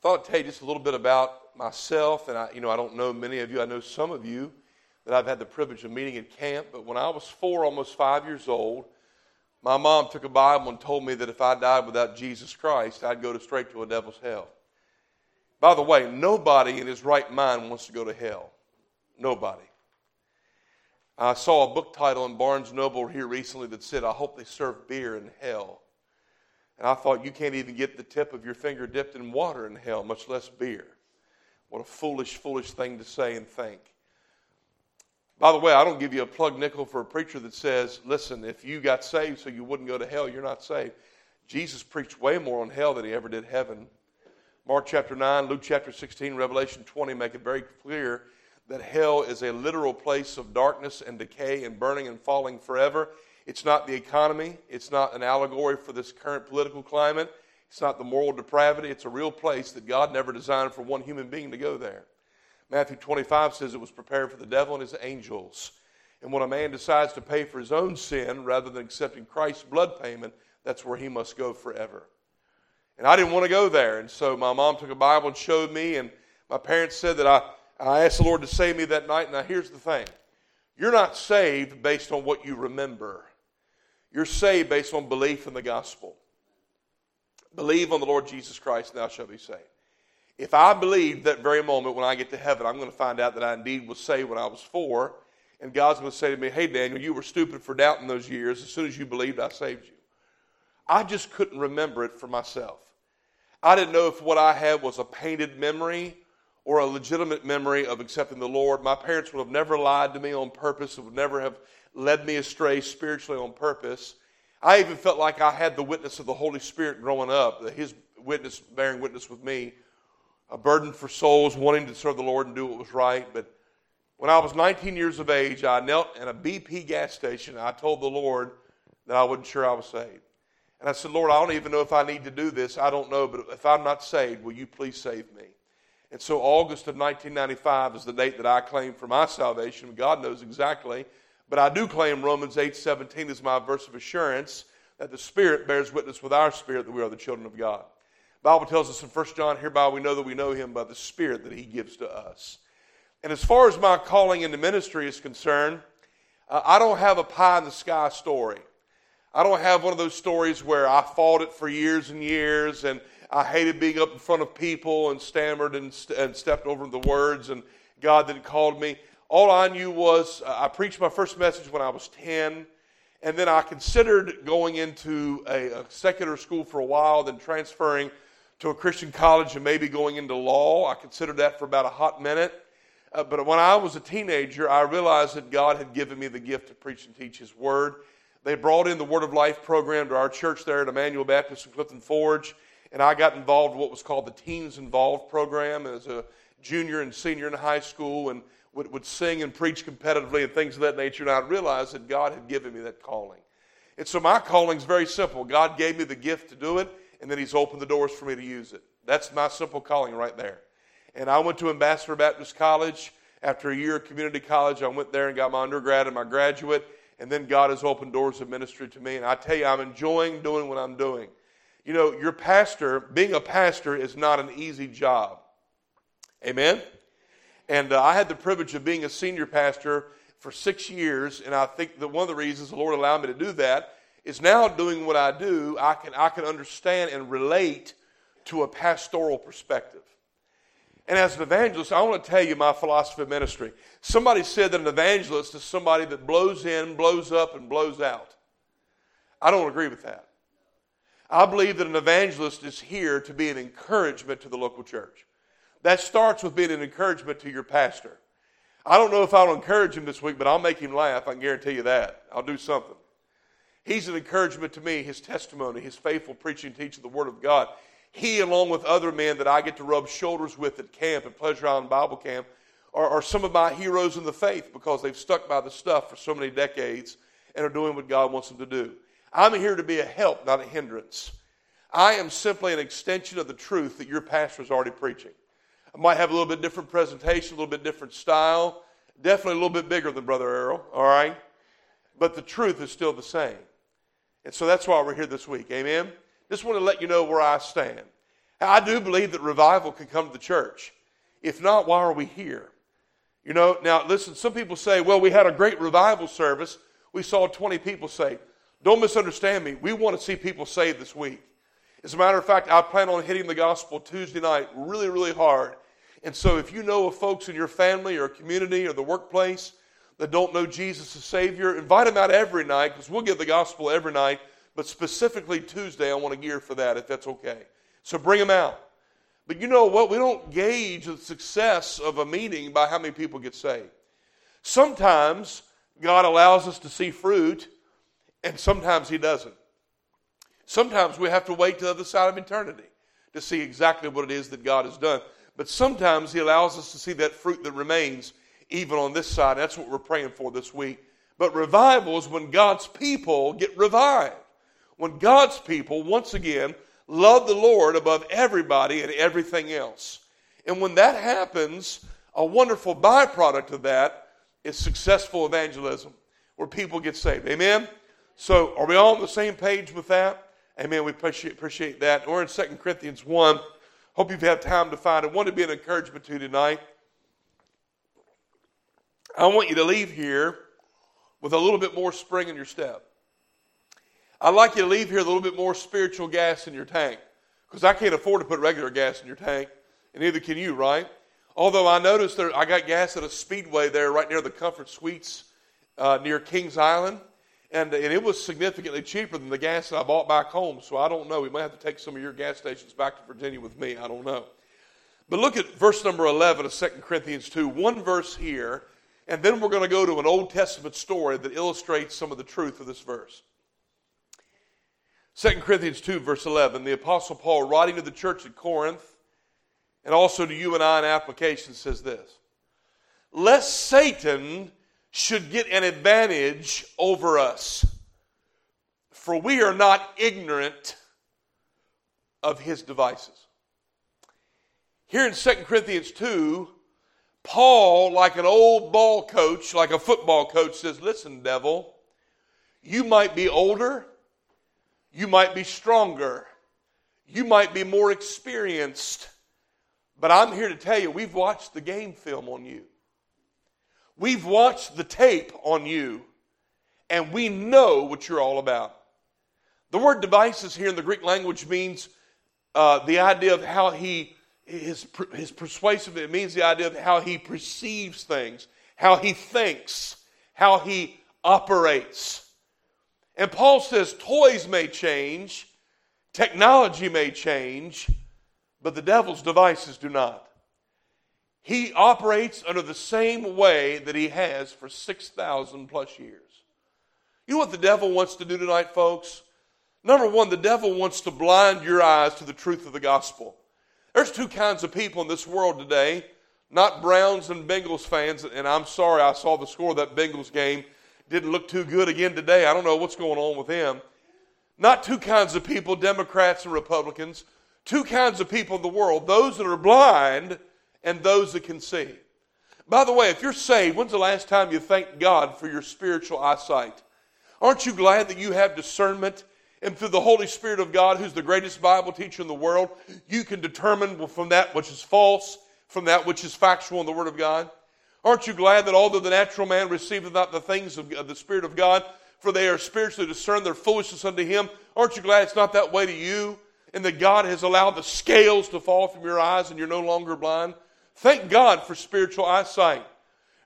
Thought I'd tell you just a little bit about myself, and I, you know, I don't know many of you. I know some of you that I've had the privilege of meeting at camp. But when I was four, almost five years old, my mom took a Bible and told me that if I died without Jesus Christ, I'd go to straight to a devil's hell. By the way, nobody in his right mind wants to go to hell. Nobody. I saw a book title in Barnes Noble here recently that said, I hope they serve beer in hell. And I thought, you can't even get the tip of your finger dipped in water in hell, much less beer. What a foolish, foolish thing to say and think. By the way, I don't give you a plug nickel for a preacher that says, listen, if you got saved so you wouldn't go to hell, you're not saved. Jesus preached way more on hell than he ever did heaven. Mark chapter 9, Luke chapter 16, Revelation 20 make it very clear that hell is a literal place of darkness and decay and burning and falling forever. It's not the economy, it's not an allegory for this current political climate, it's not the moral depravity. It's a real place that God never designed for one human being to go there. Matthew 25 says it was prepared for the devil and his angels. And when a man decides to pay for his own sin rather than accepting Christ's blood payment, that's where he must go forever. And I didn't want to go there. And so my mom took a Bible and showed me, and my parents said that I I asked the Lord to save me that night. Now, here's the thing you're not saved based on what you remember, you're saved based on belief in the gospel. Believe on the Lord Jesus Christ, and thou shalt be saved. If I believe that very moment when I get to heaven, I'm going to find out that I indeed was saved when I was four, and God's going to say to me, Hey, Daniel, you were stupid for doubting those years. As soon as you believed, I saved you. I just couldn't remember it for myself. I didn't know if what I had was a painted memory or a legitimate memory of accepting the Lord. My parents would have never lied to me on purpose, would never have led me astray spiritually on purpose. I even felt like I had the witness of the Holy Spirit growing up, His witness, bearing witness with me, a burden for souls, wanting to serve the Lord and do what was right. But when I was 19 years of age, I knelt in a BP gas station. I told the Lord that I wasn't sure I was saved. And I said, Lord, I don't even know if I need to do this. I don't know, but if I'm not saved, will you please save me? And so August of 1995 is the date that I claim for my salvation. God knows exactly. But I do claim Romans 8:17 is my verse of assurance that the Spirit bears witness with our spirit that we are the children of God. The Bible tells us in 1 John, hereby we know that we know him by the Spirit that he gives to us. And as far as my calling into ministry is concerned, uh, I don't have a pie in the sky story. I don't have one of those stories where I fought it for years and years and I hated being up in front of people and stammered and, st- and stepped over the words, and God then called me. All I knew was uh, I preached my first message when I was 10, and then I considered going into a, a secular school for a while, then transferring to a Christian college and maybe going into law. I considered that for about a hot minute. Uh, but when I was a teenager, I realized that God had given me the gift to preach and teach His Word. They brought in the Word of Life program to our church there at Emmanuel Baptist in Clifton Forge and I got involved in what was called the Teens Involved program as a junior and senior in high school and would, would sing and preach competitively and things of that nature. And I realized that God had given me that calling. And so my calling is very simple. God gave me the gift to do it, and then He's opened the doors for me to use it. That's my simple calling right there. And I went to Ambassador Baptist College. After a year of community college, I went there and got my undergrad and my graduate. And then God has opened doors of ministry to me. And I tell you, I'm enjoying doing what I'm doing. You know, your pastor, being a pastor is not an easy job. Amen? And uh, I had the privilege of being a senior pastor for six years, and I think that one of the reasons the Lord allowed me to do that is now doing what I do, I can, I can understand and relate to a pastoral perspective. And as an evangelist, I want to tell you my philosophy of ministry. Somebody said that an evangelist is somebody that blows in, blows up, and blows out. I don't agree with that. I believe that an evangelist is here to be an encouragement to the local church. That starts with being an encouragement to your pastor. I don't know if I'll encourage him this week, but I'll make him laugh. I can guarantee you that. I'll do something. He's an encouragement to me, his testimony, his faithful preaching teaching the Word of God. He, along with other men that I get to rub shoulders with at camp at Pleasure Island Bible Camp, are, are some of my heroes in the faith because they've stuck by the stuff for so many decades and are doing what God wants them to do. I'm here to be a help, not a hindrance. I am simply an extension of the truth that your pastor is already preaching. I might have a little bit different presentation, a little bit different style, definitely a little bit bigger than Brother Errol, all right? But the truth is still the same. And so that's why we're here this week. Amen? Just want to let you know where I stand. I do believe that revival can come to the church. If not, why are we here? You know, now listen, some people say, well, we had a great revival service. We saw 20 people saved. Don't misunderstand me. We want to see people saved this week. As a matter of fact, I plan on hitting the gospel Tuesday night really, really hard. And so if you know of folks in your family or community or the workplace that don't know Jesus as Savior, invite them out every night because we'll give the gospel every night. But specifically Tuesday, I want to gear for that if that's okay. So bring them out. But you know what? We don't gauge the success of a meeting by how many people get saved. Sometimes God allows us to see fruit, and sometimes He doesn't. Sometimes we have to wait to the other side of eternity to see exactly what it is that God has done. But sometimes He allows us to see that fruit that remains even on this side. That's what we're praying for this week. But revival is when God's people get revived. When God's people, once again, love the Lord above everybody and everything else. And when that happens, a wonderful byproduct of that is successful evangelism, where people get saved. Amen? So, are we all on the same page with that? Amen. We appreciate, appreciate that. We're in 2 Corinthians 1. Hope you've had time to find it. Want to be an encouragement to you tonight. I want you to leave here with a little bit more spring in your step. I'd like you to leave here with a little bit more spiritual gas in your tank because I can't afford to put regular gas in your tank, and neither can you, right? Although I noticed there, I got gas at a speedway there right near the Comfort Suites uh, near Kings Island and, and it was significantly cheaper than the gas that I bought back home. So I don't know. We might have to take some of your gas stations back to Virginia with me. I don't know. But look at verse number 11 of 2 Corinthians 2. One verse here, and then we're going to go to an Old Testament story that illustrates some of the truth of this verse. 2 Corinthians 2, verse 11, the Apostle Paul, writing to the church at Corinth, and also to you and I in application, says this Lest Satan should get an advantage over us. For we are not ignorant of his devices. Here in 2 Corinthians 2, Paul, like an old ball coach, like a football coach, says, Listen, devil, you might be older, you might be stronger, you might be more experienced, but I'm here to tell you, we've watched the game film on you. We've watched the tape on you, and we know what you're all about. The word devices here in the Greek language means uh, the idea of how he, his, his persuasive, it means the idea of how he perceives things, how he thinks, how he operates. And Paul says toys may change, technology may change, but the devil's devices do not. He operates under the same way that he has for 6,000 plus years. You know what the devil wants to do tonight, folks? Number one, the devil wants to blind your eyes to the truth of the gospel. There's two kinds of people in this world today, not Browns and Bengals fans, and I'm sorry I saw the score of that Bengals game. Didn't look too good again today. I don't know what's going on with them. Not two kinds of people, Democrats and Republicans. Two kinds of people in the world those that are blind and those that can see. By the way, if you're saved, when's the last time you thanked God for your spiritual eyesight? Aren't you glad that you have discernment and through the Holy Spirit of God, who's the greatest Bible teacher in the world, you can determine from that which is false, from that which is factual in the Word of God? Aren't you glad that although the natural man receiveth not the things of the Spirit of God, for they are spiritually discerned, their foolishness unto him? Aren't you glad it's not that way to you? And that God has allowed the scales to fall from your eyes and you're no longer blind? Thank God for spiritual eyesight.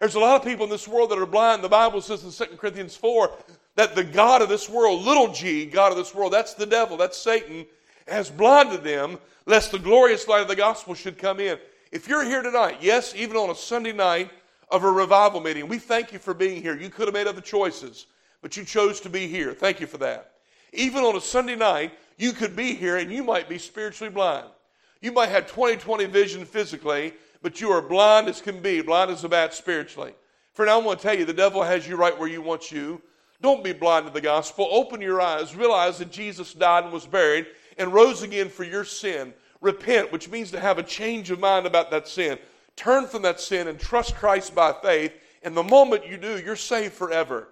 There's a lot of people in this world that are blind. The Bible says in 2 Corinthians 4 that the God of this world, little g, God of this world, that's the devil, that's Satan, has blinded them lest the glorious light of the gospel should come in. If you're here tonight, yes, even on a Sunday night of a revival meeting, we thank you for being here. You could have made other choices, but you chose to be here. Thank you for that. Even on a Sunday night, you could be here and you might be spiritually blind. You might have 20 20 vision physically, but you are blind as can be, blind as a bat spiritually. Friend, I want to tell you, the devil has you right where you want you. Don't be blind to the gospel. Open your eyes. Realize that Jesus died and was buried and rose again for your sin. Repent, which means to have a change of mind about that sin. Turn from that sin and trust Christ by faith. And the moment you do, you're saved forever.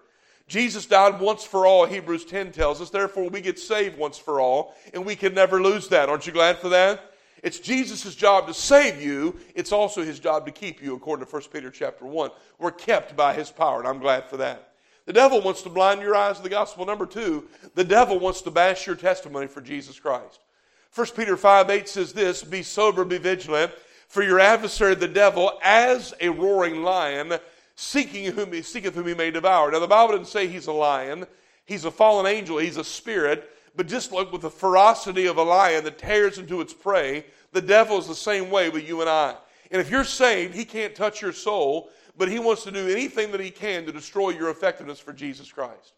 Jesus died once for all, Hebrews 10 tells us. Therefore, we get saved once for all, and we can never lose that. Aren't you glad for that? It's Jesus' job to save you. It's also his job to keep you, according to 1 Peter chapter 1. We're kept by his power, and I'm glad for that. The devil wants to blind your eyes to the gospel. Number two, the devil wants to bash your testimony for Jesus Christ. 1 Peter 5 8 says this Be sober, be vigilant, for your adversary, the devil, as a roaring lion, seeking whom he seeketh whom he may devour. Now, the Bible doesn't say he's a lion, he's a fallen angel, he's a spirit. But just like with the ferocity of a lion that tears into its prey, the devil is the same way with you and I. And if you're saved, he can't touch your soul, but he wants to do anything that he can to destroy your effectiveness for Jesus Christ.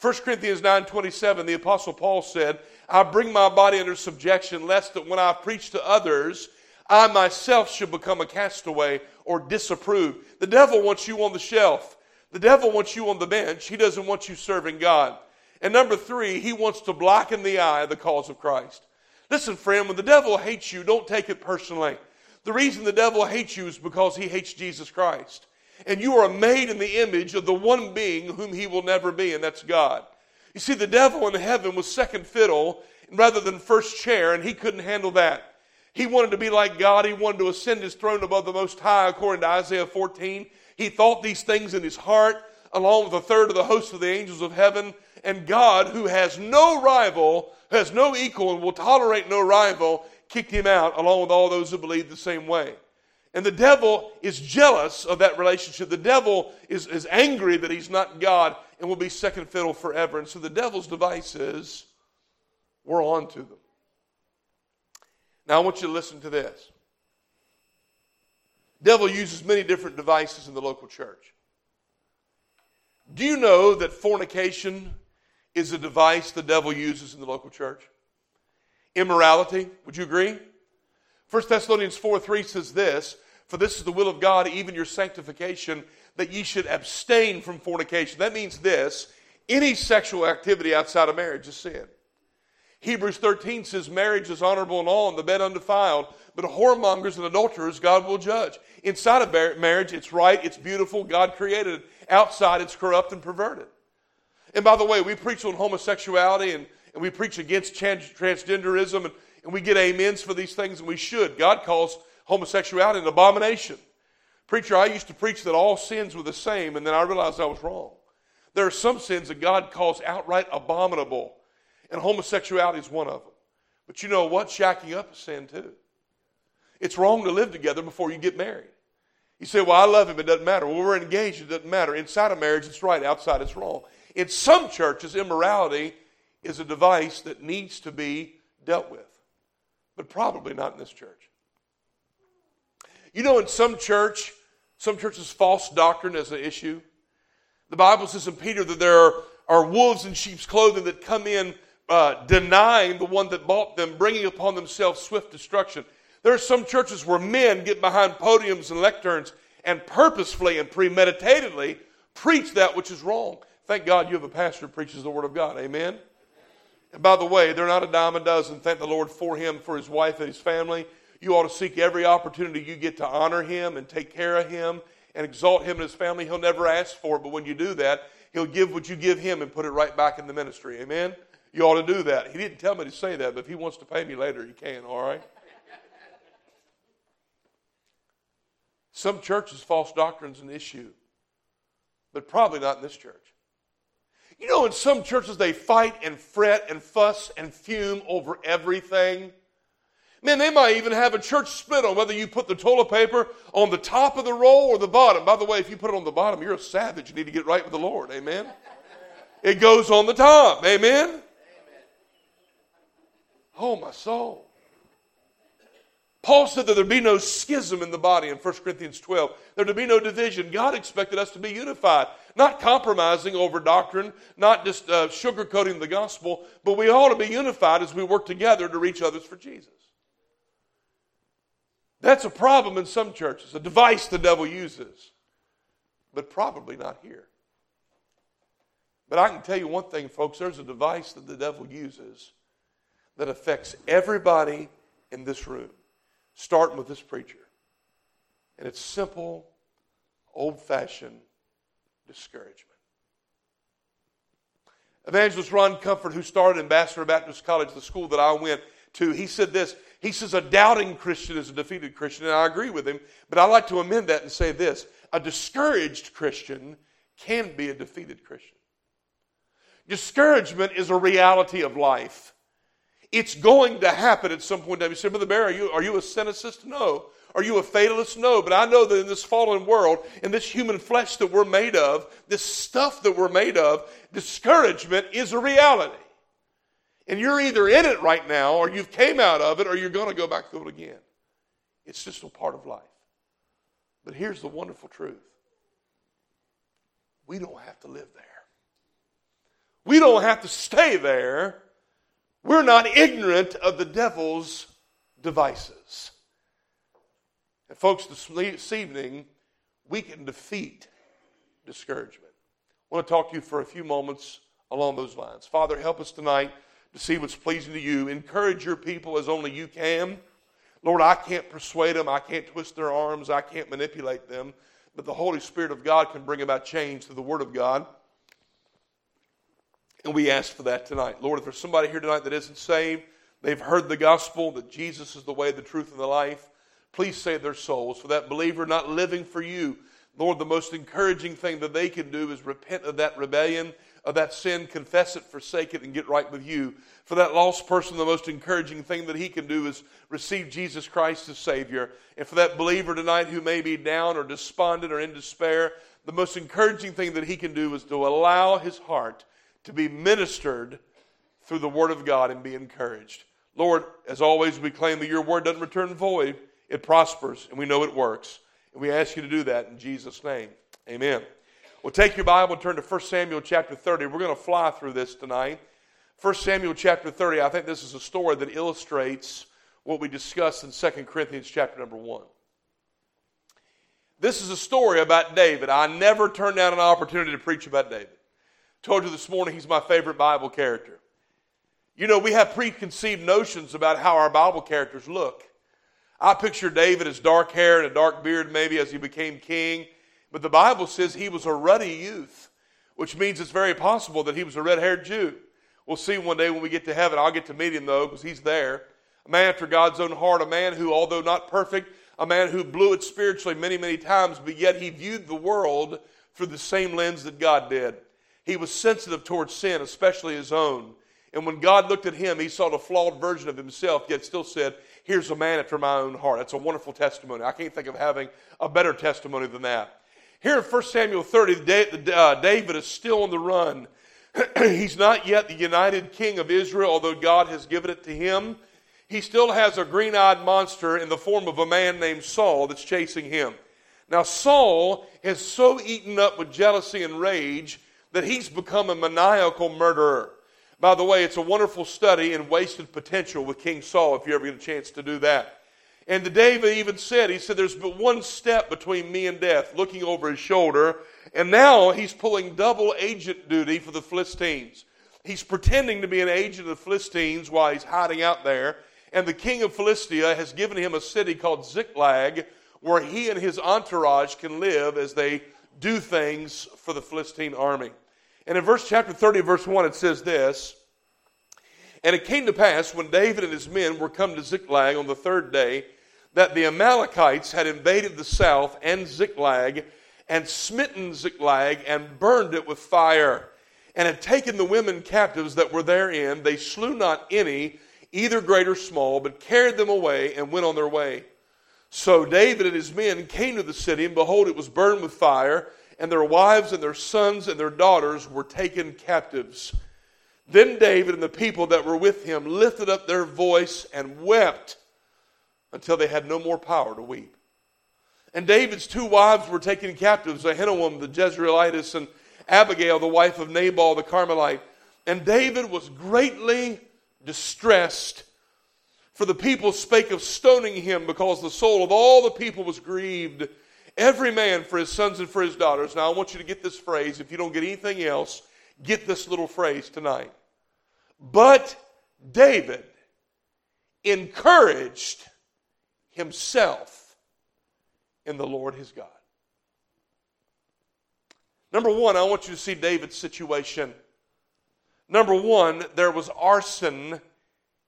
1 Corinthians 9:27, the apostle Paul said, "I bring my body under subjection lest that when I preach to others, I myself should become a castaway or disapproved." The devil wants you on the shelf. The devil wants you on the bench. He doesn't want you serving God. And number three, he wants to blacken the eye of the cause of Christ. Listen, friend, when the devil hates you, don't take it personally. The reason the devil hates you is because he hates Jesus Christ. And you are made in the image of the one being whom he will never be, and that's God. You see, the devil in heaven was second fiddle rather than first chair, and he couldn't handle that. He wanted to be like God. He wanted to ascend his throne above the Most High, according to Isaiah 14. He thought these things in his heart, along with a third of the host of the angels of heaven. And God, who has no rival, has no equal, and will tolerate no rival, kicked him out along with all those who believe the same way. And the devil is jealous of that relationship. The devil is, is angry that he's not God and will be second fiddle forever. And so the devil's device is we're on to them. Now I want you to listen to this. Devil uses many different devices in the local church. Do you know that fornication is a device the devil uses in the local church. Immorality, would you agree? 1 Thessalonians 4 3 says this For this is the will of God, even your sanctification, that ye should abstain from fornication. That means this any sexual activity outside of marriage is sin. Hebrews 13 says marriage is honorable and all, and the bed undefiled, but whoremongers and adulterers God will judge. Inside of marriage, it's right, it's beautiful, God created it. Outside, it's corrupt and perverted. And by the way, we preach on homosexuality and, and we preach against trans- transgenderism and, and we get amens for these things, and we should. God calls homosexuality an abomination. Preacher, I used to preach that all sins were the same, and then I realized I was wrong. There are some sins that God calls outright abominable, and homosexuality is one of them. But you know what? Shacking up is sin too. It's wrong to live together before you get married. You say, Well, I love him, it doesn't matter. Well, we're engaged, it doesn't matter. Inside of marriage, it's right, outside, it's wrong. In some churches, immorality is a device that needs to be dealt with, but probably not in this church. You know, in some church, some churches, false doctrine is an issue. The Bible says in Peter that there are, are wolves in sheep's clothing that come in uh, denying the one that bought them, bringing upon themselves swift destruction. There are some churches where men get behind podiums and lecterns and purposefully and premeditatedly preach that which is wrong. Thank God you have a pastor who preaches the Word of God. Amen. And by the way, they're not a dime a dozen. Thank the Lord for him, for his wife and his family. You ought to seek every opportunity you get to honor him and take care of him and exalt him and his family. He'll never ask for it, but when you do that, he'll give what you give him and put it right back in the ministry. Amen? You ought to do that. He didn't tell me to say that, but if he wants to pay me later, he can, all right? Some churches, false doctrine's an issue, but probably not in this church. You know, in some churches, they fight and fret and fuss and fume over everything. Man, they might even have a church split on whether you put the toilet paper on the top of the roll or the bottom. By the way, if you put it on the bottom, you're a savage. You need to get right with the Lord. Amen. It goes on the top. Amen. Oh, my soul. Paul said that there'd be no schism in the body in 1 Corinthians 12. There'd be no division. God expected us to be unified, not compromising over doctrine, not just uh, sugarcoating the gospel, but we ought to be unified as we work together to reach others for Jesus. That's a problem in some churches, a device the devil uses, but probably not here. But I can tell you one thing, folks there's a device that the devil uses that affects everybody in this room starting with this preacher. And it's simple, old fashioned discouragement. Evangelist Ron Comfort, who started Ambassador Baptist College, the school that I went, to, He said this. He says, A doubting Christian is a defeated Christian, and I agree with him, but I like to amend that and say this a discouraged Christian can be a defeated Christian. Discouragement is a reality of life. It's going to happen at some point. You say, Brother Bear, are you, are you a cynicist? No. Are you a fatalist? No. But I know that in this fallen world, in this human flesh that we're made of, this stuff that we're made of, discouragement is a reality. And you're either in it right now, or you've came out of it, or you're going to go back through it again. It's just a part of life. But here's the wonderful truth we don't have to live there. We don't have to stay there. We're not ignorant of the devil's devices. And, folks, this evening, we can defeat discouragement. I want to talk to you for a few moments along those lines. Father, help us tonight to see what's pleasing to you. Encourage your people as only you can. Lord, I can't persuade them, I can't twist their arms, I can't manipulate them, but the Holy Spirit of God can bring about change through the Word of God. And we ask for that tonight. Lord, if there's somebody here tonight that isn't saved, they've heard the gospel that Jesus is the way, the truth, and the life, please save their souls. For that believer not living for you, Lord, the most encouraging thing that they can do is repent of that rebellion, of that sin, confess it, forsake it, and get right with you. For that lost person, the most encouraging thing that he can do is receive Jesus Christ as Savior. And for that believer tonight who may be down or despondent or in despair, the most encouraging thing that he can do is to allow his heart to be ministered through the Word of God and be encouraged. Lord, as always, we claim that your Word doesn't return void, it prospers, and we know it works. And we ask you to do that in Jesus' name. Amen. Well, take your Bible and turn to 1 Samuel chapter 30. We're going to fly through this tonight. 1 Samuel chapter 30, I think this is a story that illustrates what we discussed in 2 Corinthians chapter number 1. This is a story about David. I never turned down an opportunity to preach about David. Told you this morning he's my favorite Bible character. You know, we have preconceived notions about how our Bible characters look. I picture David as dark hair and a dark beard, maybe as he became king. But the Bible says he was a ruddy youth, which means it's very possible that he was a red haired Jew. We'll see one day when we get to heaven. I'll get to meet him, though, because he's there. A man after God's own heart, a man who, although not perfect, a man who blew it spiritually many, many times, but yet he viewed the world through the same lens that God did. He was sensitive towards sin, especially his own. And when God looked at him, he saw the flawed version of himself, yet still said, Here's a man after my own heart. That's a wonderful testimony. I can't think of having a better testimony than that. Here in 1 Samuel 30, uh, David is still on the run. He's not yet the united king of Israel, although God has given it to him. He still has a green eyed monster in the form of a man named Saul that's chasing him. Now, Saul has so eaten up with jealousy and rage that he's become a maniacal murderer. By the way, it's a wonderful study in wasted potential with King Saul if you ever get a chance to do that. And the David even said, he said, there's but one step between me and death, looking over his shoulder. And now he's pulling double agent duty for the Philistines. He's pretending to be an agent of the Philistines while he's hiding out there. And the king of Philistia has given him a city called Ziklag where he and his entourage can live as they do things for the Philistine army. And in verse chapter 30, verse 1, it says this And it came to pass when David and his men were come to Ziklag on the third day that the Amalekites had invaded the south and Ziklag and smitten Ziklag and burned it with fire and had taken the women captives that were therein. They slew not any, either great or small, but carried them away and went on their way. So David and his men came to the city, and behold, it was burned with fire, and their wives and their sons and their daughters were taken captives. Then David and the people that were with him lifted up their voice and wept until they had no more power to weep. And David's two wives were taken captives Ahinoam the Jezreelitess and Abigail, the wife of Nabal the Carmelite. And David was greatly distressed for the people spake of stoning him because the soul of all the people was grieved, every man for his sons and for his daughters. Now, I want you to get this phrase. If you don't get anything else, get this little phrase tonight. But David encouraged himself in the Lord his God. Number one, I want you to see David's situation. Number one, there was arson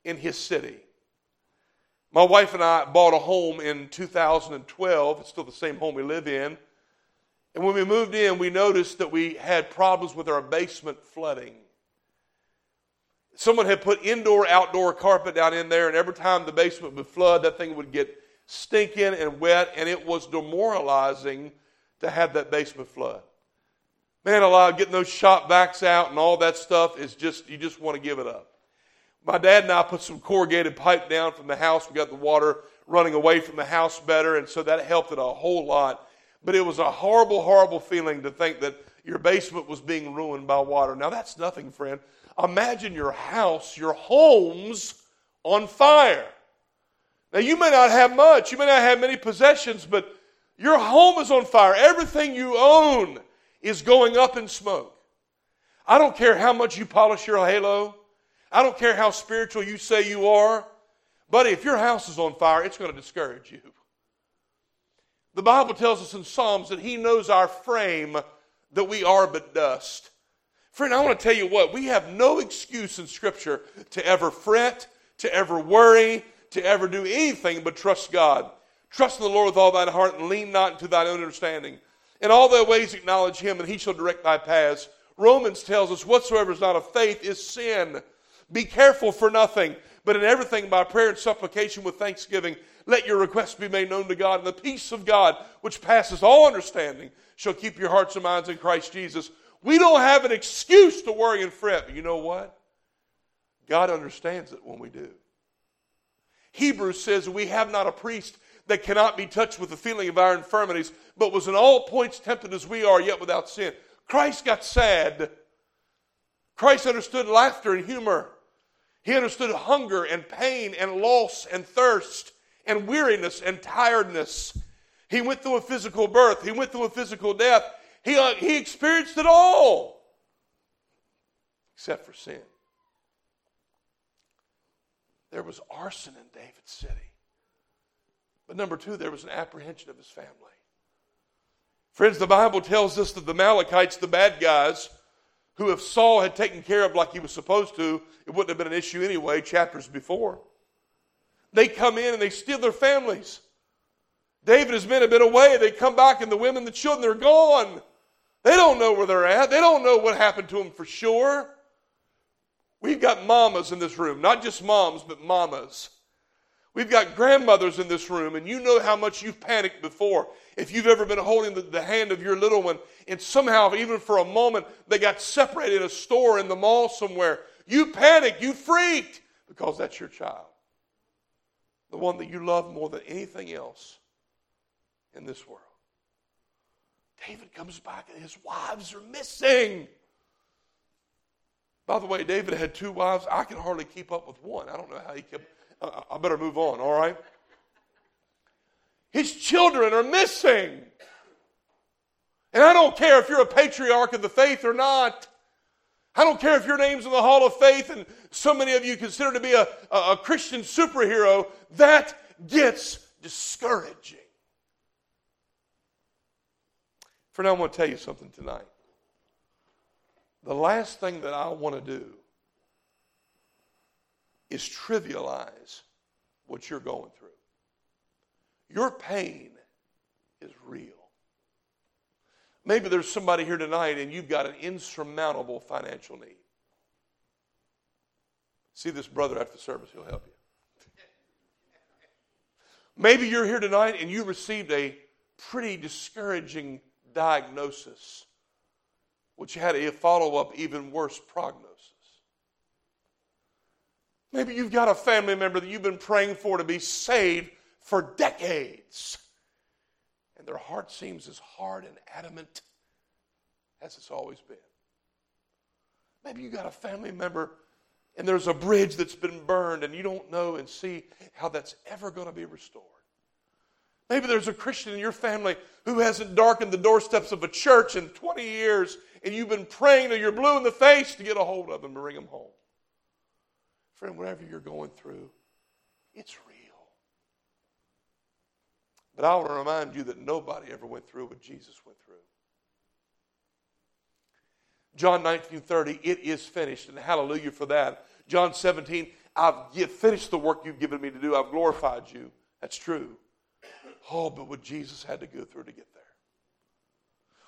in his city. My wife and I bought a home in 2012. It's still the same home we live in. And when we moved in, we noticed that we had problems with our basement flooding. Someone had put indoor outdoor carpet down in there, and every time the basement would flood, that thing would get stinking and wet, and it was demoralizing to have that basement flood. Man alive, getting those shop vacs out and all that stuff is just, you just want to give it up. My dad and I put some corrugated pipe down from the house. We got the water running away from the house better, and so that helped it a whole lot. But it was a horrible, horrible feeling to think that your basement was being ruined by water. Now, that's nothing, friend. Imagine your house, your home's on fire. Now, you may not have much, you may not have many possessions, but your home is on fire. Everything you own is going up in smoke. I don't care how much you polish your halo. I don't care how spiritual you say you are. Buddy, if your house is on fire, it's going to discourage you. The Bible tells us in Psalms that He knows our frame, that we are but dust. Friend, I want to tell you what, we have no excuse in Scripture to ever fret, to ever worry, to ever do anything but trust God. Trust in the Lord with all thine heart and lean not into thine own understanding. In all thy ways acknowledge him, and he shall direct thy paths. Romans tells us, Whatsoever is not of faith is sin. Be careful for nothing, but in everything by prayer and supplication with thanksgiving, let your requests be made known to God, and the peace of God, which passes all understanding, shall keep your hearts and minds in Christ Jesus. We don't have an excuse to worry and fret, but you know what? God understands it when we do. Hebrews says we have not a priest that cannot be touched with the feeling of our infirmities, but was in all points tempted as we are, yet without sin. Christ got sad. Christ understood laughter and humor. He understood hunger and pain and loss and thirst and weariness and tiredness. He went through a physical birth. He went through a physical death. He, uh, he experienced it all, except for sin. There was arson in David's city. But number two, there was an apprehension of his family. Friends, the Bible tells us that the Amalekites, the bad guys, who if Saul had taken care of like he was supposed to, it wouldn't have been an issue anyway, chapters before. They come in and they steal their families. David has been a bit away. They come back and the women, the children, they're gone. They don't know where they're at. They don't know what happened to them for sure. We've got mamas in this room, not just moms, but mamas. We've got grandmothers in this room, and you know how much you've panicked before. If you've ever been holding the, the, hand of your little one, and somehow, even for a moment, they got separated in a store in the mall somewhere, you panicked, you freaked, because that's your child. The one that you love more than anything else in this world. David comes back, and his wives are missing. By the way, David had two wives. I can hardly keep up with one. I don't know how he kept. I better move on, all right? His children are missing. And I don't care if you're a patriarch of the faith or not. I don't care if your name's in the Hall of Faith and so many of you consider to be a, a, a Christian superhero. That gets discouraging. For now, I want to tell you something tonight. The last thing that I want to do is trivialize what you're going through. Your pain is real. Maybe there's somebody here tonight and you've got an insurmountable financial need. See this brother after service, he'll help you. Maybe you're here tonight and you received a pretty discouraging diagnosis which had a follow up, even worse prognosis. Maybe you've got a family member that you've been praying for to be saved for decades, and their heart seems as hard and adamant as it's always been. Maybe you got a family member and there's a bridge that's been burned and you don't know and see how that's ever going to be restored. Maybe there's a Christian in your family who hasn't darkened the doorsteps of a church in 20 years and you've been praying till you're blue in the face to get a hold of them and bring them home. Friend, whatever you're going through, it's real. But I want to remind you that nobody ever went through what Jesus went through. John 19 30, it is finished, and hallelujah for that. John 17, I've finished the work you've given me to do. I've glorified you. That's true. Oh, but what Jesus had to go through to get there.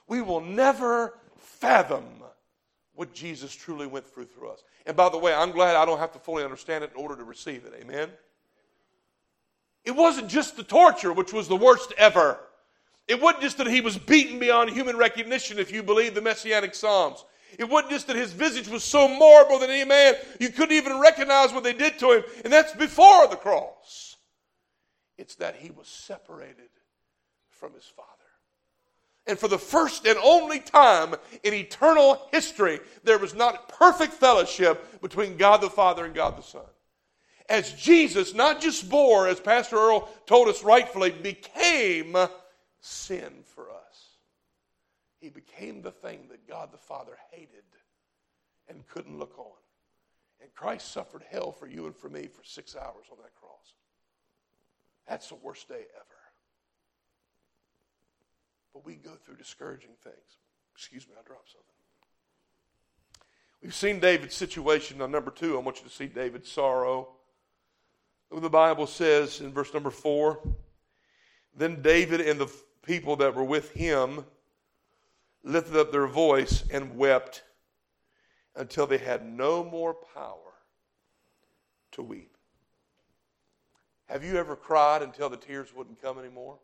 We will never fathom what Jesus truly went through through us. And by the way, I'm glad I don't have to fully understand it in order to receive it. Amen? It wasn't just the torture, which was the worst ever. It wasn't just that he was beaten beyond human recognition, if you believe the Messianic Psalms. It wasn't just that his visage was so marble that any man, you couldn't even recognize what they did to him. And that's before the cross. It's that he was separated from his Father. And for the first and only time in eternal history, there was not perfect fellowship between God the Father and God the Son. As Jesus not just bore, as Pastor Earl told us rightfully, became sin for us. He became the thing that God the Father hated and couldn't look on. And Christ suffered hell for you and for me for six hours on that cross. That's the worst day ever. But we go through discouraging things. Excuse me, I dropped something. We've seen David's situation. Now, number two, I want you to see David's sorrow. The Bible says in verse number four Then David and the people that were with him lifted up their voice and wept until they had no more power to weep. Have you ever cried until the tears wouldn't come anymore?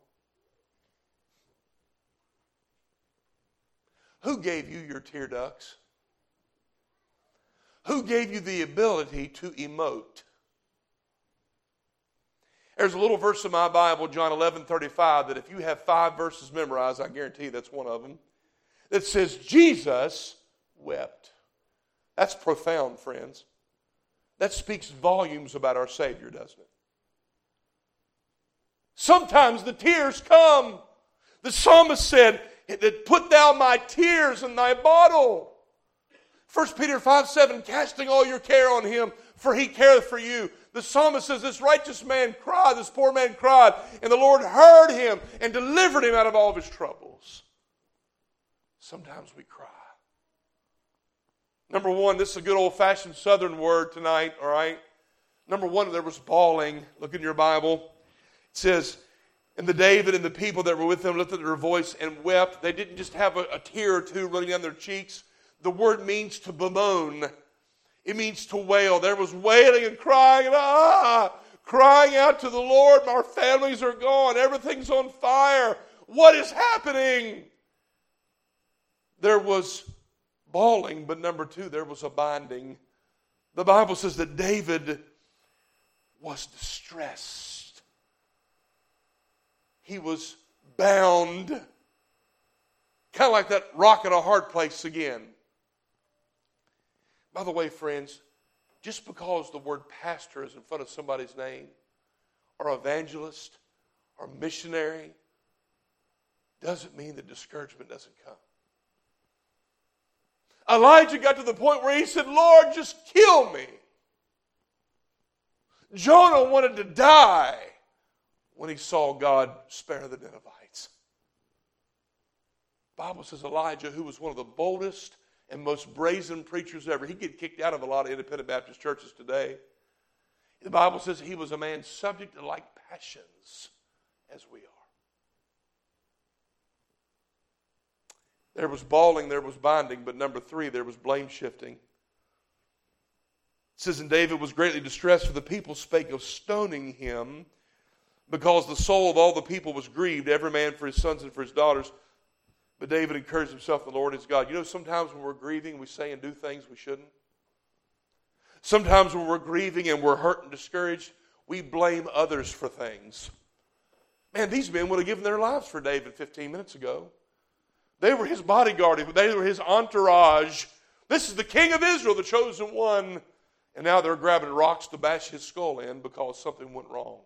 Who gave you your tear ducts? Who gave you the ability to emote? There's a little verse in my Bible, John 11 35, that if you have five verses memorized, I guarantee you that's one of them, that says, Jesus wept. That's profound, friends. That speaks volumes about our Savior, doesn't it? Sometimes the tears come. The psalmist said, put thou my tears in thy bottle. 1 Peter 5 7, casting all your care on him, for he careth for you. The psalmist says, This righteous man cried, this poor man cried, and the Lord heard him and delivered him out of all of his troubles. Sometimes we cry. Number one, this is a good old fashioned southern word tonight, all right? Number one, there was bawling. Look in your Bible. It says, and the David and the people that were with them lifted their voice and wept. They didn't just have a, a tear or two running down their cheeks. The word means to bemoan. It means to wail. There was wailing and crying and ah, crying out to the Lord. Our families are gone. Everything's on fire. What is happening? There was bawling, but number two, there was a binding. The Bible says that David was distressed he was bound. Kind of like that rock in a hard place again. By the way, friends, just because the word pastor is in front of somebody's name, or evangelist, or missionary, doesn't mean that discouragement doesn't come. Elijah got to the point where he said, Lord, just kill me. Jonah wanted to die when he saw God spare the Ninevites. Bible says Elijah, who was one of the boldest and most brazen preachers ever, he get kicked out of a lot of independent Baptist churches today. The Bible says he was a man subject to like passions as we are. There was bawling, there was binding, but number three, there was blame shifting. It says, And David was greatly distressed, for the people spake of stoning him because the soul of all the people was grieved, every man for his sons and for his daughters. But David encouraged himself the Lord his God. You know, sometimes when we're grieving, we say and do things we shouldn't. Sometimes when we're grieving and we're hurt and discouraged, we blame others for things. Man, these men would have given their lives for David 15 minutes ago. They were his bodyguard, they were his entourage. This is the king of Israel, the chosen one. And now they're grabbing rocks to bash his skull in because something went wrong.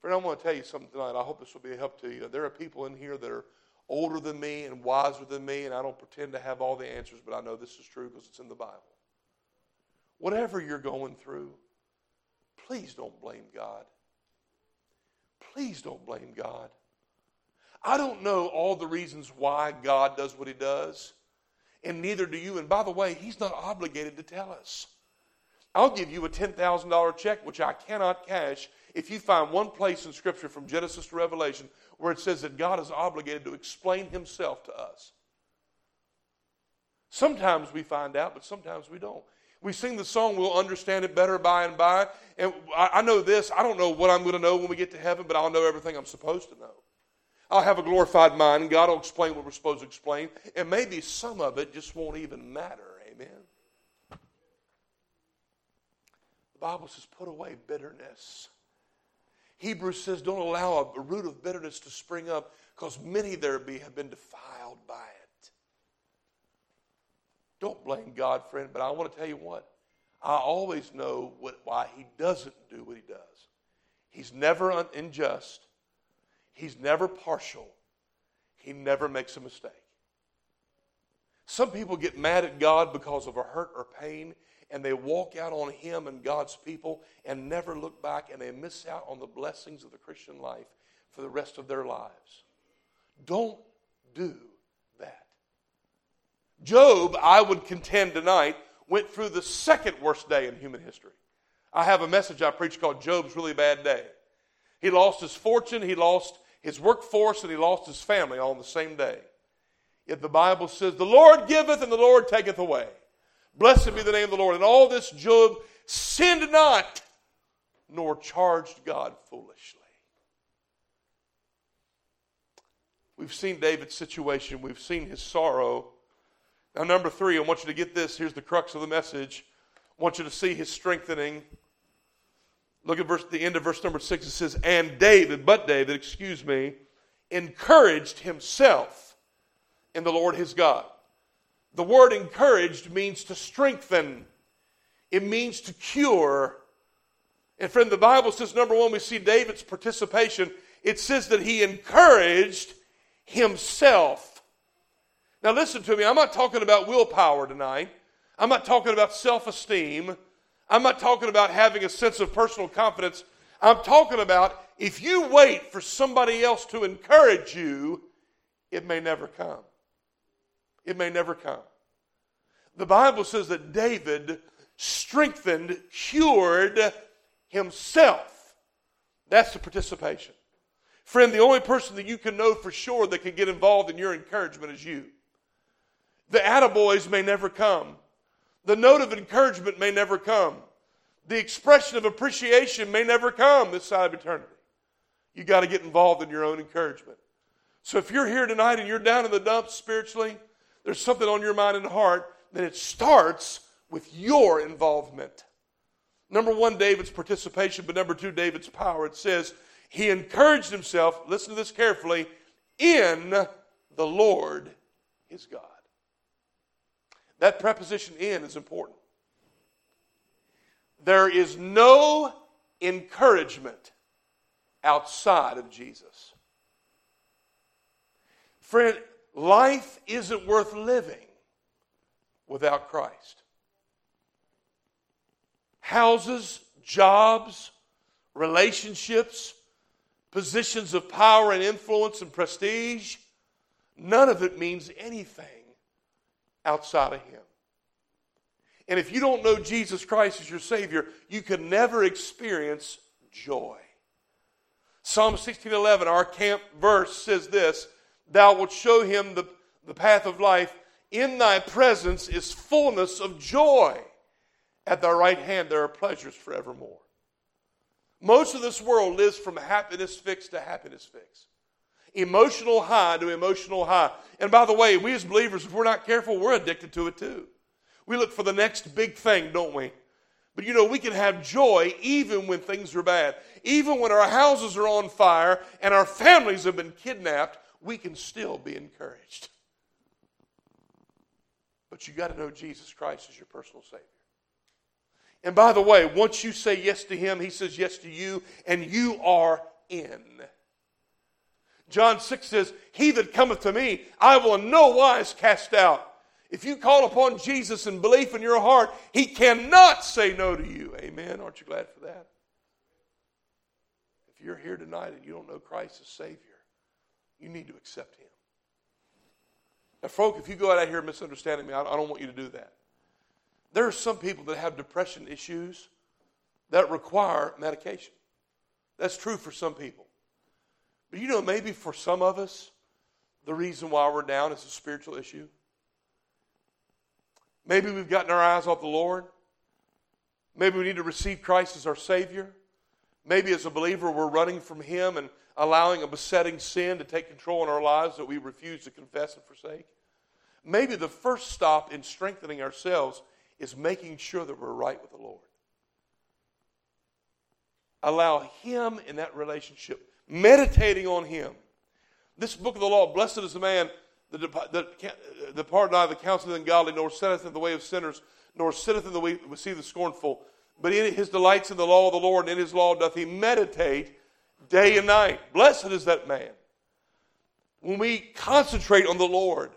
Friend, I want to tell you something tonight. I hope this will be a help to you. There are people in here that are older than me and wiser than me, and I don't pretend to have all the answers, but I know this is true because it's in the Bible. Whatever you're going through, please don't blame God. Please don't blame God. I don't know all the reasons why God does what He does, and neither do you. And by the way, He's not obligated to tell us. I'll give you a $10,000 check, which I cannot cash, if you find one place in Scripture from Genesis to Revelation where it says that God is obligated to explain Himself to us. Sometimes we find out, but sometimes we don't. We sing the song, we'll understand it better by and by. And I know this, I don't know what I'm going to know when we get to heaven, but I'll know everything I'm supposed to know. I'll have a glorified mind, and God will explain what we're supposed to explain, and maybe some of it just won't even matter. Amen. The Bible says, put away bitterness. Hebrews says, don't allow a root of bitterness to spring up, because many there be have been defiled by it. Don't blame God, friend, but I want to tell you what. I always know what, why He doesn't do what He does. He's never unjust. He's never partial. He never makes a mistake. Some people get mad at God because of a hurt or pain, and they walk out on Him and God's people and never look back, and they miss out on the blessings of the Christian life for the rest of their lives. Don't do that. Job, I would contend tonight, went through the second worst day in human history. I have a message I preach called Job's Really Bad Day. He lost his fortune, he lost his workforce and he lost his family all on the same day. Yet the Bible says, The Lord giveth and the Lord taketh away. Blessed be the name of the Lord. And all this Job sinned not, nor charged God foolishly. We've seen David's situation, we've seen his sorrow. Now, number three, I want you to get this. Here's the crux of the message. I want you to see his strengthening. Look at verse, the end of verse number six. It says, And David, but David, excuse me, encouraged himself in the Lord his God. The word encouraged means to strengthen, it means to cure. And friend, the Bible says, number one, we see David's participation. It says that he encouraged himself. Now, listen to me. I'm not talking about willpower tonight. I'm not talking about self esteem. I'm not talking about having a sense of personal confidence. I'm talking about if you wait for somebody else to encourage you, it may never come. It may never come. The Bible says that David strengthened, cured himself. That's the participation. Friend, the only person that you can know for sure that can get involved in your encouragement is you. The attaboys may never come. The note of encouragement may never come. The expression of appreciation may never come this side of eternity. You got to get involved in your own encouragement. So if you're here tonight and you're down in the dumps spiritually, there's something on your mind and heart, then it starts with your involvement. Number one, David's participation, but number two, David's power. It says he encouraged himself, listen to this carefully, in the Lord his God. That preposition in is important. There is no encouragement outside of Jesus. Friend, life isn't worth living without Christ. Houses, jobs, relationships, positions of power and influence and prestige, none of it means anything outside of Him. And if you don't know Jesus Christ as your Savior, you can never experience joy. Psalm 16:11, our camp verse says this, Thou wilt show him the, the path of life. In thy presence is fullness of joy. At thy right hand there are pleasures forevermore. Most of this world lives from happiness fix to happiness fix. Emotional high to emotional high. And by the way, we as believers, if we're not careful, we're addicted to it too. We look for the next big thing, don't we? But you know, we can have joy even when things are bad. Even when our houses are on fire and our families have been kidnapped, we can still be encouraged. But you got to know Jesus Christ as your personal Savior. And by the way, once you say yes to Him, He says yes to you, and you are in. John 6 says, He that cometh to me, I will in no wise cast out. If you call upon Jesus in belief in your heart, He cannot say no to you. Amen. Aren't you glad for that? If you're here tonight and you don't know Christ as Savior, you need to accept Him. Now, folk, if you go out here misunderstanding me, I don't want you to do that. There are some people that have depression issues that require medication. That's true for some people. But you know, maybe for some of us, the reason why we're down is a spiritual issue. Maybe we've gotten our eyes off the Lord. Maybe we need to receive Christ as our Savior. Maybe as a believer, we're running from Him and allowing a besetting sin to take control in our lives that we refuse to confess and forsake. Maybe the first stop in strengthening ourselves is making sure that we're right with the Lord. Allow Him in that relationship, meditating on Him. This book of the law, blessed is the man that depart not of the counsel of the ungodly, nor sitteth in the way of sinners, nor sitteth in the way of the scornful. But in his delights in the law of the Lord, and in his law doth he meditate day and night. Blessed is that man. When we concentrate on the Lord,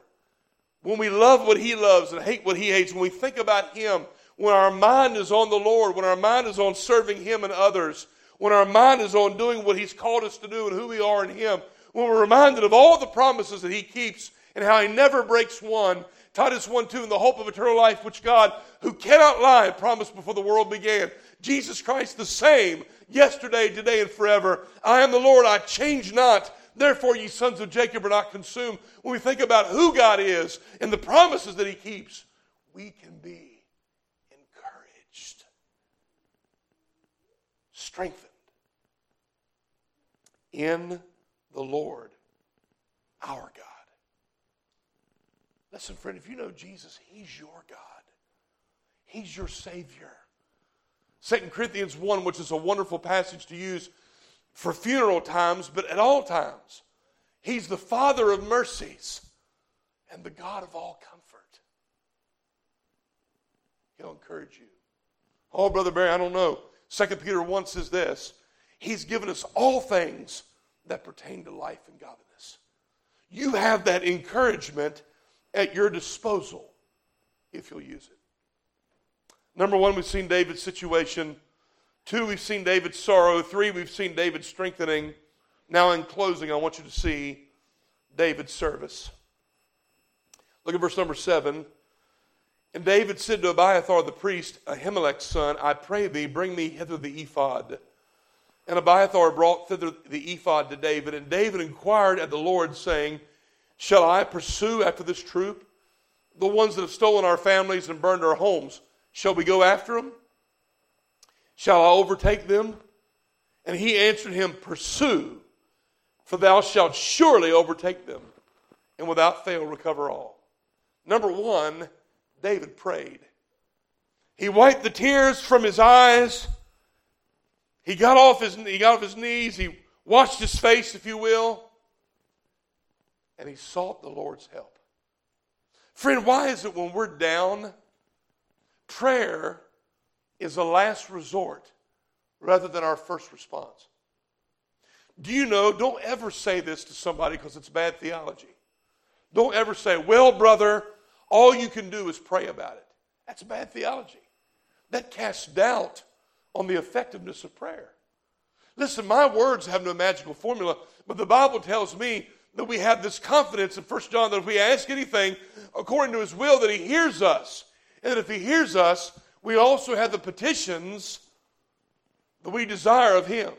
when we love what he loves and hate what he hates, when we think about him, when our mind is on the Lord, when our mind is on serving him and others, when our mind is on doing what he's called us to do and who we are in him, when we're reminded of all the promises that he keeps and how he never breaks one, Titus 1 2, in the hope of eternal life, which God, who cannot lie, promised before the world began. Jesus Christ the same, yesterday, today, and forever. I am the Lord, I change not. Therefore, ye sons of Jacob are not consumed. When we think about who God is and the promises that He keeps, we can be encouraged, strengthened in the Lord our God. Listen, friend, if you know Jesus, He's your God, He's your Savior. 2 Corinthians 1, which is a wonderful passage to use for funeral times, but at all times. He's the Father of mercies and the God of all comfort. He'll encourage you. Oh, Brother Barry, I don't know. 2 Peter 1 says this He's given us all things that pertain to life and godliness. You have that encouragement at your disposal if you'll use it. Number one, we've seen David's situation. Two, we've seen David's sorrow. Three, we've seen David's strengthening. Now, in closing, I want you to see David's service. Look at verse number seven. And David said to Abiathar the priest, Ahimelech's son, I pray thee, bring me hither the ephod. And Abiathar brought thither the ephod to David. And David inquired at the Lord, saying, Shall I pursue after this troop? The ones that have stolen our families and burned our homes. Shall we go after them? Shall I overtake them? And he answered him, Pursue, for thou shalt surely overtake them, and without fail recover all. Number one, David prayed. He wiped the tears from his eyes. He got off his, he got off his knees. He washed his face, if you will and he sought the Lord's help. Friend, why is it when we're down, prayer is a last resort rather than our first response? Do you know, don't ever say this to somebody because it's bad theology. Don't ever say, well, brother, all you can do is pray about it. That's bad theology. That casts doubt on the effectiveness of prayer. Listen, my words have no magical formula, but the Bible tells me that we have this confidence in 1 John that if we ask anything according to his will, that he hears us. And that if he hears us, we also have the petitions that we desire of him.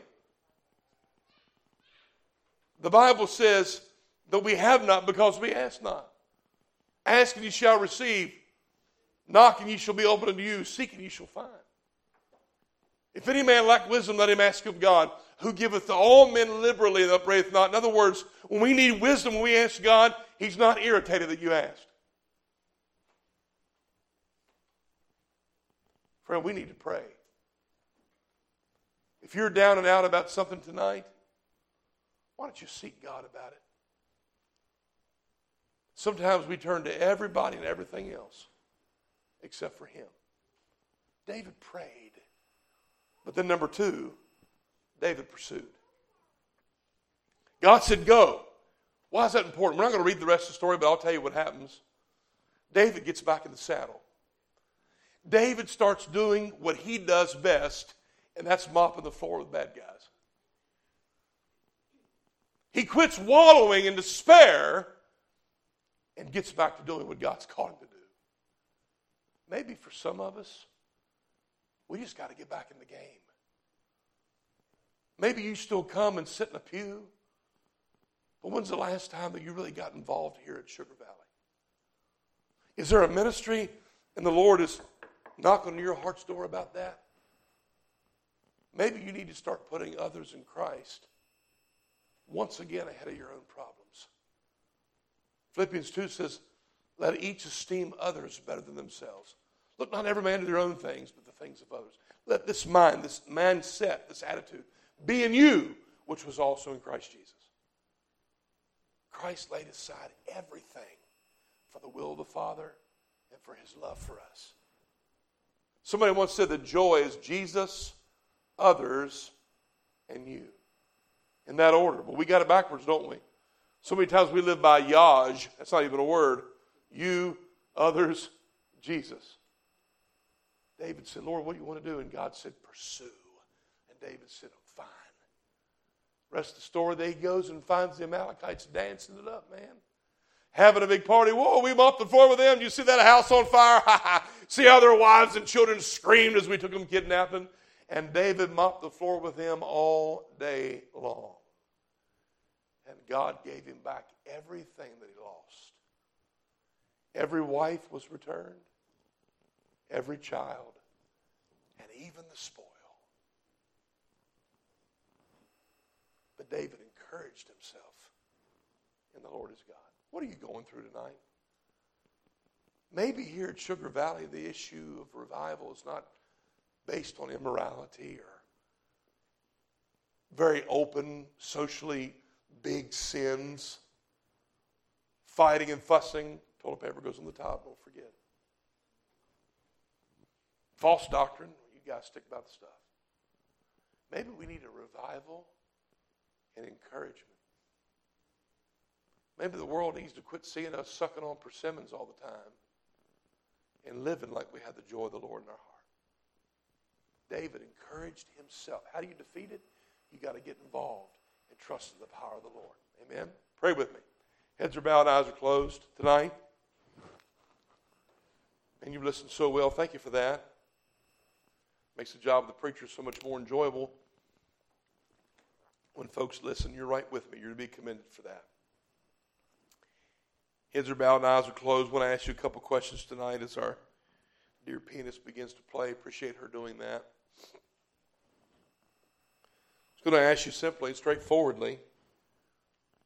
The Bible says that we have not because we ask not. Ask and you shall receive. Knock and ye shall be opened unto you. Seek and ye shall find. If any man lack wisdom, let him ask of God who giveth to all men liberally and upbraideth not. In other words, when we need wisdom, when we ask God, He's not irritated that you asked. Friend, we need to pray. If you're down and out about something tonight, why don't you seek God about it? Sometimes we turn to everybody and everything else except for Him. David prayed. But then, number two, David pursued. God said, Go. Why is that important? We're not going to read the rest of the story, but I'll tell you what happens. David gets back in the saddle. David starts doing what he does best, and that's mopping the floor with bad guys. He quits wallowing in despair and gets back to doing what God's called him to do. maybe for some of us, we just got to get back in the game. Maybe you still come and sit in a pew, but when's the last time that you really got involved here at Sugar Valley? Is there a ministry and the Lord is knocking on your heart's door about that? Maybe you need to start putting others in Christ once again ahead of your own problems. Philippians 2 says, Let each esteem others better than themselves. Look not every man to their own things, but the things of others. Let this mind, this mindset, this attitude be in you, which was also in Christ Jesus. Christ laid aside everything for the will of the Father and for his love for us. Somebody once said that joy is Jesus, others, and you. In that order. But we got it backwards, don't we? So many times we live by Yaj. That's not even a word. You, others, Jesus. David said, Lord, what do you want to do? And God said, pursue. And David said, I'm fine. Rest of the story, there he goes and finds the Amalekites dancing it up, man. Having a big party. Whoa, we mopped the floor with them. You see that house on fire? Ha ha. See how their wives and children screamed as we took them kidnapping? And David mopped the floor with them all day long. And God gave him back everything that he lost. Every wife was returned, every child, and even the spoil. But David encouraged himself in the Lord his God. What are you going through tonight? Maybe here at Sugar Valley, the issue of revival is not based on immorality or very open, socially big sins, fighting and fussing. Toilet paper goes on the top, don't forget. False doctrine, you guys stick about the stuff. Maybe we need a revival and encouragement. Maybe the world needs to quit seeing us sucking on persimmons all the time and living like we have the joy of the Lord in our heart. David encouraged himself. How do you defeat it? You got to get involved and trust in the power of the Lord. Amen. Pray with me. Heads are bowed, eyes are closed tonight. And you've listened so well. Thank you for that. Makes the job of the preacher so much more enjoyable. When folks listen, you're right with me. You're to be commended for that. Heads are bowed and eyes are closed. I want to ask you a couple questions tonight as our dear pianist begins to play. Appreciate her doing that. I'm going to ask you simply and straightforwardly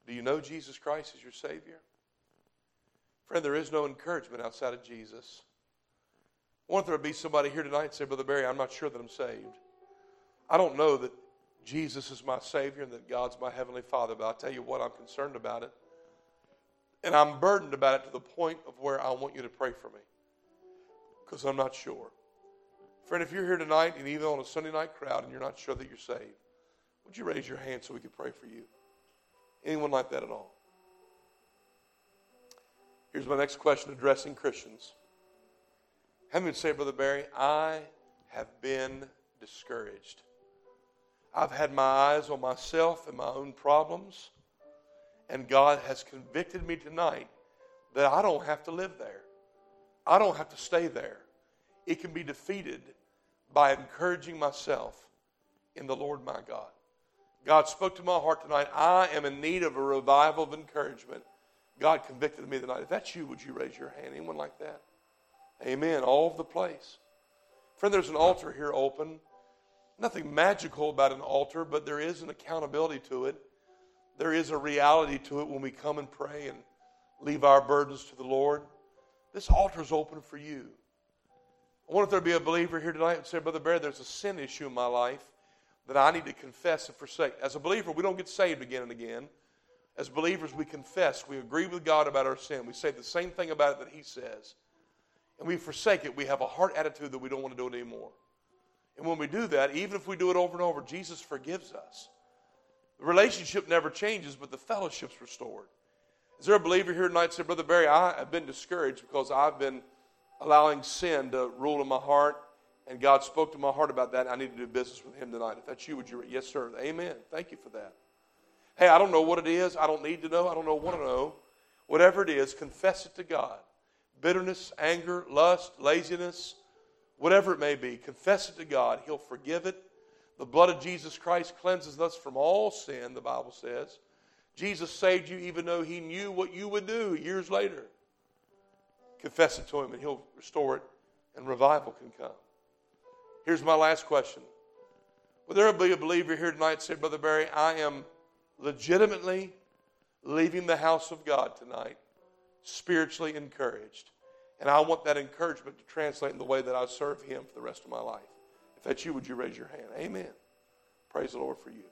do you know Jesus Christ as your Savior? Friend, there is no encouragement outside of Jesus. I want there to be somebody here tonight and say, Brother Barry, I'm not sure that I'm saved. I don't know that Jesus is my Savior and that God's my Heavenly Father, but I'll tell you what, I'm concerned about it. And I'm burdened about it to the point of where I want you to pray for me because I'm not sure. Friend, if you're here tonight and even on a Sunday night crowd and you're not sure that you're saved, would you raise your hand so we could pray for you? Anyone like that at all? Here's my next question addressing Christians. Have me say, Brother Barry, I have been discouraged. I've had my eyes on myself and my own problems, and God has convicted me tonight that I don't have to live there. I don't have to stay there. It can be defeated by encouraging myself in the Lord my God. God spoke to my heart tonight. I am in need of a revival of encouragement. God convicted me tonight. If that's you, would you raise your hand? Anyone like that? Amen. All over the place. Friend, there's an altar here open. Nothing magical about an altar, but there is an accountability to it. There is a reality to it when we come and pray and leave our burdens to the Lord. This altar is open for you. I wonder if there'd be a believer here tonight and say, Brother Bear, there's a sin issue in my life that I need to confess and forsake. As a believer, we don't get saved again and again. As believers, we confess. We agree with God about our sin. We say the same thing about it that He says. And we forsake it. We have a heart attitude that we don't want to do it anymore. And when we do that, even if we do it over and over, Jesus forgives us. The relationship never changes, but the fellowship's restored. Is there a believer here tonight said, Brother Barry, I have been discouraged because I've been allowing sin to rule in my heart? And God spoke to my heart about that. I need to do business with Him tonight. If that's you, would you? Yes, sir. Amen. Thank you for that. Hey, I don't know what it is. I don't need to know. I don't know what to know. Whatever it is, confess it to God. bitterness, anger, lust, laziness, whatever it may be, confess it to God. He'll forgive it. The blood of Jesus Christ cleanses us from all sin, the Bible says. Jesus saved you even though he knew what you would do years later. Confess it to him and he'll restore it and revival can come. Here's my last question. Will there be a believer here tonight say, Brother Barry, I am legitimately leaving the house of God tonight, spiritually encouraged. And I want that encouragement to translate in the way that I serve Him for the rest of my life. If that's you, would you raise your hand? Amen. Praise the Lord for you.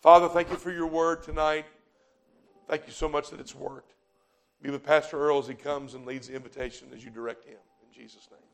Father, thank you for your word tonight. Thank you so much that it's worked. Be with Pastor Earl as he comes and leads the invitation as you direct him. In Jesus' name.